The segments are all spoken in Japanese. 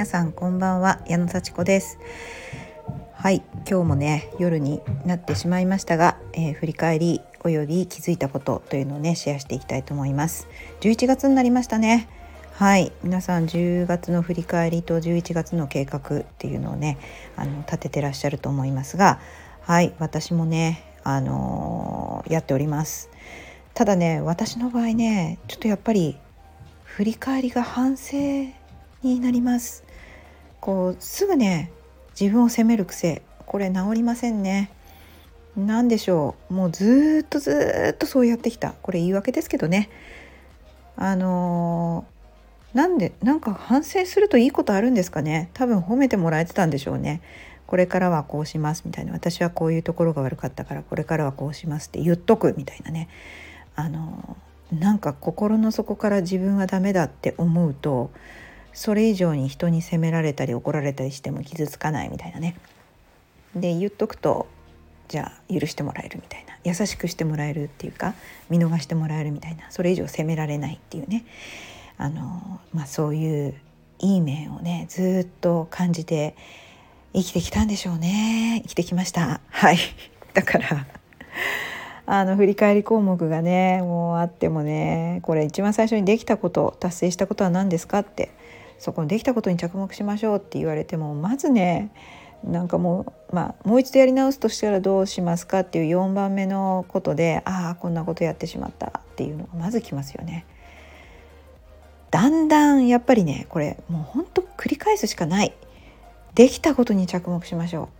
皆さんこんばんは矢野幸子です。はい今日もね夜になってしまいましたが、えー、振り返りおよび気づいたことというのをねシェアしていきたいと思います。11月になりましたね。はい皆さん10月の振り返りと11月の計画っていうのをねあの立ててらっしゃると思いますがはい私もねあのー、やっております。ただね私の場合ねちょっとやっぱり振り返りが反省になります。こうすぐね自分を責める癖これ治りませんね。何でしょう。もうずっとずっとそうやってきた。これ言い訳ですけどね。あのー、なんでなんか反省するといいことあるんですかね。多分褒めてもらえてたんでしょうね。これからはこうしますみたいな。私はこういうところが悪かったからこれからはこうしますって言っとくみたいなね。あのなんか心の底から自分はダメだって思うとそれ以上に人に責められたり怒られたりしても傷つかないみたいなね。で言っとくとじゃあ許してもらえるみたいな。優しくしてもらえるっていうか見逃してもらえるみたいな。それ以上責められないっていうね。あの、まあ、そういういい面をねずっと感じて生きてきたんでしょうね。生きてきました。はい。だからあの振り返り項目がねもうあってもねこれ一番最初にできたこと達成したことは何ですかってそこにできたことに着目しましょうって言われてもまずねなんかもうまあもう一度やり直すとしたらどうしますかっていう4番目のことでああこんなことやってしまったっていうのがまずきますよね。だんだんやっぱりねこれもうほんと繰り返すしかないできたことに着目しましょ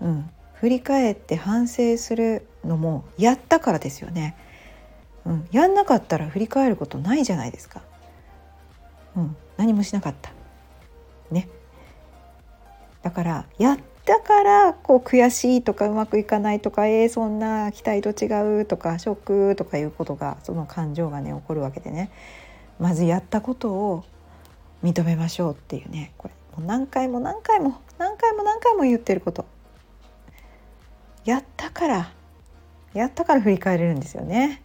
う。うん振り返って反省するのもやったからですよね。うん、やんなかったら振り返ることないじゃないですか。うん、何もしなかった。ね。だからやったからこう悔しいとかうまくいかないとかえー、そんな期待と違うとかショックとかいうことがその感情がね起こるわけでねまずやったことを認めましょうっていうねこれもう何回も何回も何回も何回も言ってることやったからやったから振り返れるんですよね。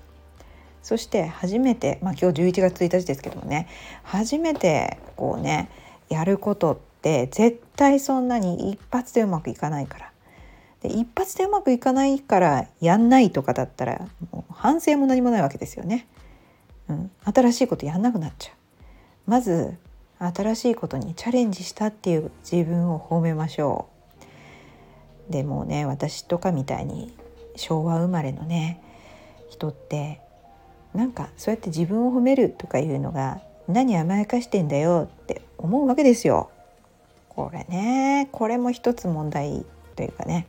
そして初めて、まあ、今日11月1日ですけどもね初めてこうねやることって絶対そんなに一発でうまくいかないから。で一発でうまくいかないからやんないとかだったらもう反省も何もないわけですよね。うん、新しいことやんなくなっちゃう。まず新しいことにチャレンジしたっていう自分を褒めましょう。でもね私とかみたいに昭和生まれのね人ってなんかそうやって自分を褒めるとかいうのが何甘やかしてんだよって思うわけですよ。これねこれも一つ問題というかね。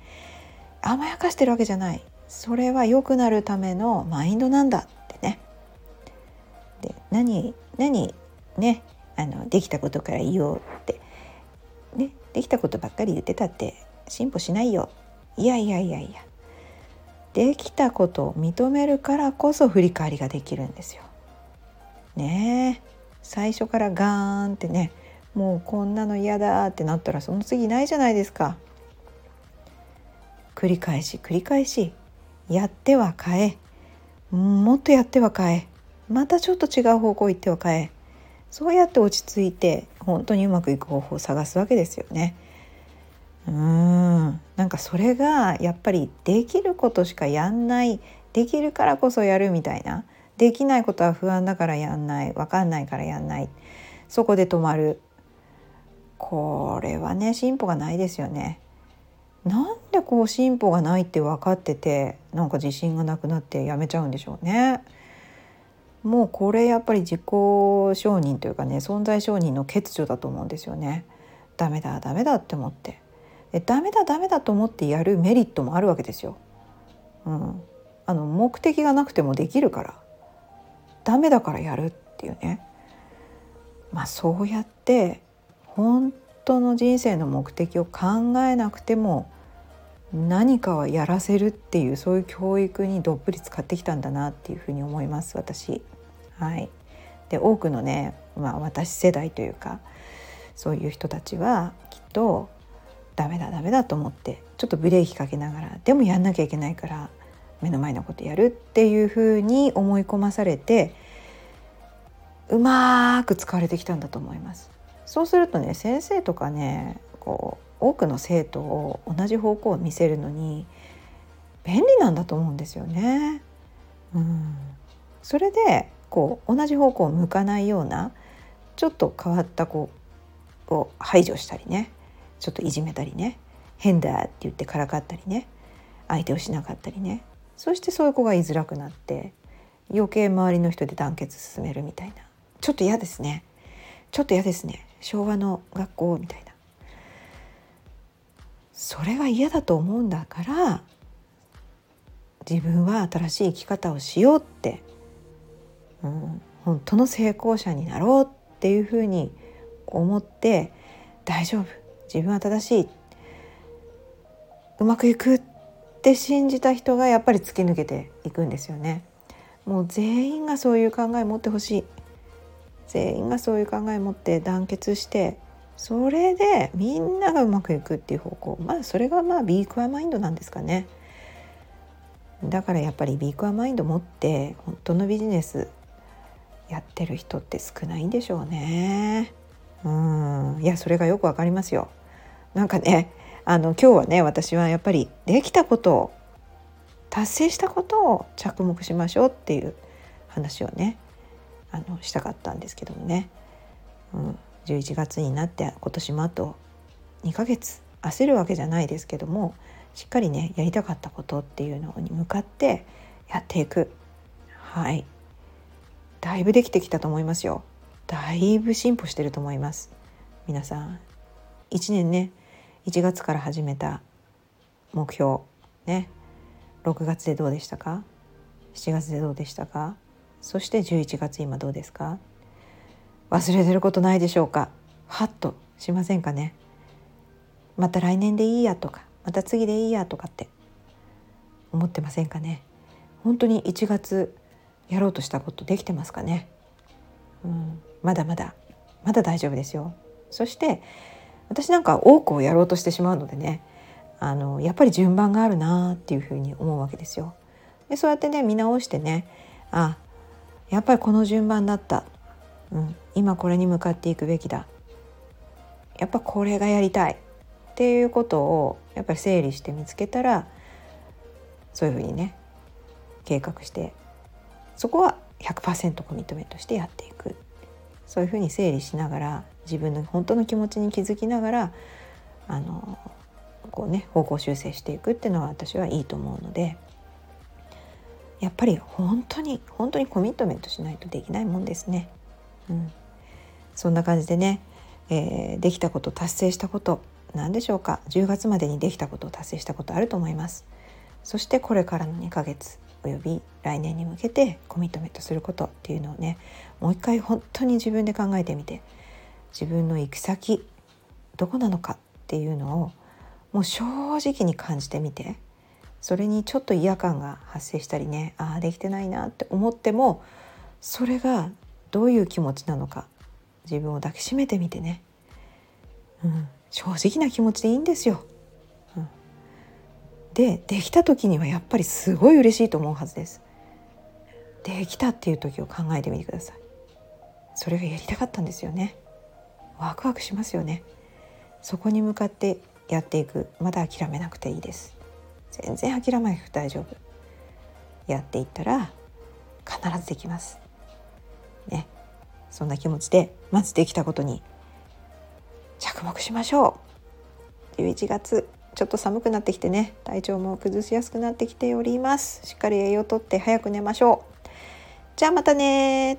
甘やかしてるわけじゃない。それは良くなるためのマインドなんだってね。で何何ねあのできたことから言おうって。ねできたことばっかり言ってたって進歩しないよ。いやいやいやいや。できたことを認めるからこそ振り返りができるんですよ。ね最初からガーンってねもうこんなの嫌だってなったらその次ないじゃないですか。繰り返し繰り返しやっては変えもっとやっては変えまたちょっと違う方向行っては変えそうやって落ち着いて本当にうまくいく方法を探すわけですよね。うん。なんかそれがやっぱりできることしかやんない。できるからこそやるみたいな。できないことは不安だからやんない。分かんないからやんない。そこで止まる。これはね進歩がないですよね。なんでこう進歩がないって分かっててなんか自信がなくなってやめちゃうんでしょうね。もうこれやっぱり自己承認というかね存在承認の欠如だと思うんですよね。ダメだダメだって思って。でダメだダメだと思ってやるメリットもあるわけですよ。うん、あの目的がなくてもできるからダメだからやるっていうねまあそうやって本当の人生の目的を考えなくても何かはやらせるっていうそういう教育にどっぷり使ってきたんだなっていうふうに思います私。はい、で多くのね、まあ、私世代というかそういう人たちはきっとダメだダメだと思ってちょっとブレーキかけながらでもやんなきゃいけないから目の前のことやるっていうふうに思い込まされてうまく使われてきたんだと思います。そうするとね先生とかねこう多くの生徒を同じ方向を見せるのに便利なんだと思うんですよね。うん、それでこう同じ方向を向かないようなちょっと変わった子を排除したりねちょっといじめたりね変だって言ってからかったりね相手をしなかったりね。そしてそういう子が居づらくなって余計周りの人で団結進めるみたいな。ちょっと嫌ですね。ちょっと嫌ですね。昭和の学校みたいな。それが嫌だと思うんだから自分は新しい生き方をしようって、うん、本当の成功者になろうっていうふうに思って大丈夫。自分は正しいうまくいくって信じた人がやっぱり突き抜けていくんですよね。もう全員がそういう考え持ってほしい。全員がそういう考え持って団結してそれでみんながうまくいくっていう方向。まあそれがまあビークアマインドなんですかね。だからやっぱりビークアマインド持って本当のビジネスやってる人って少ないんでしょうね。うん。いやそれがよくわかりますよ。なんかねあの今日はね私はやっぱりできたことを達成したことを着目しましょうっていう話をねあのしたかったんですけどもね、うん、11月になって今年もあと2ヶ月焦るわけじゃないですけどもしっかりねやりたかったことっていうのに向かってやっていく。はい。だいぶできてきたと思いますよ。だいぶ進歩してると思います。皆さん1年ね1月から始めた目標ね6月でどうでしたか？7月でどうでしたか？そして11月今どうですか？忘れてることないでしょうか？ハッとしませんかね？また来年でいいやとかまた次でいいやとかって思ってませんかね？本当に1月やろうとしたことできてますかね、うん、まだまだまだ大丈夫ですよ。そして私なんか多くをやろうとしてしまうのでねあのやっぱり順番があるなっていうふうに思うわけですよ。でそうやってね見直してねあやっぱりこの順番だった、うん、今これに向かっていくべきだ。やっぱこれがやりたい。っていうことをやっぱり整理して見つけたらそういうふうにね計画してそこは100%コミットメントしてやっていく。そういうふうに整理しながら自分の本当の気持ちに気づきながらあのこうね方向修正していくっていうのは私はいいと思うのでやっぱり本当に本当にコミットメントしないとできないもんですね。うん、そんな感じでね、えー、できたこと達成したこと何でしょうか10月までにできたことを達成したことあると思います。そしてこれからの2ヶ月および来年に向けてコミットメントすることっていうのをねもう一回本当に自分で考えてみて自分の行く先どこなのかっていうのをもう正直に感じてみてそれにちょっと嫌感が発生したりねああできてないなって思ってもそれがどういう気持ちなのか自分を抱きしめてみてね、うん、正直な気持ちでいいんですよ。でできた時にはやっぱりすごい嬉しいと思うはずです。できたっていう時を考えてみてください。それがやりたかったんですよね。ワクワクしますよね。そこに向かってやっていく。まだ諦めなくていいです。全然諦めなくて大丈夫。やっていったら必ずできます。ね。そんな気持ちでまずできたことに着目しましょう。11月。ちょっと寒くなってきてね体調も崩しやすくなってきております。しっかり栄養とって早く寝ましょう。じゃあまたね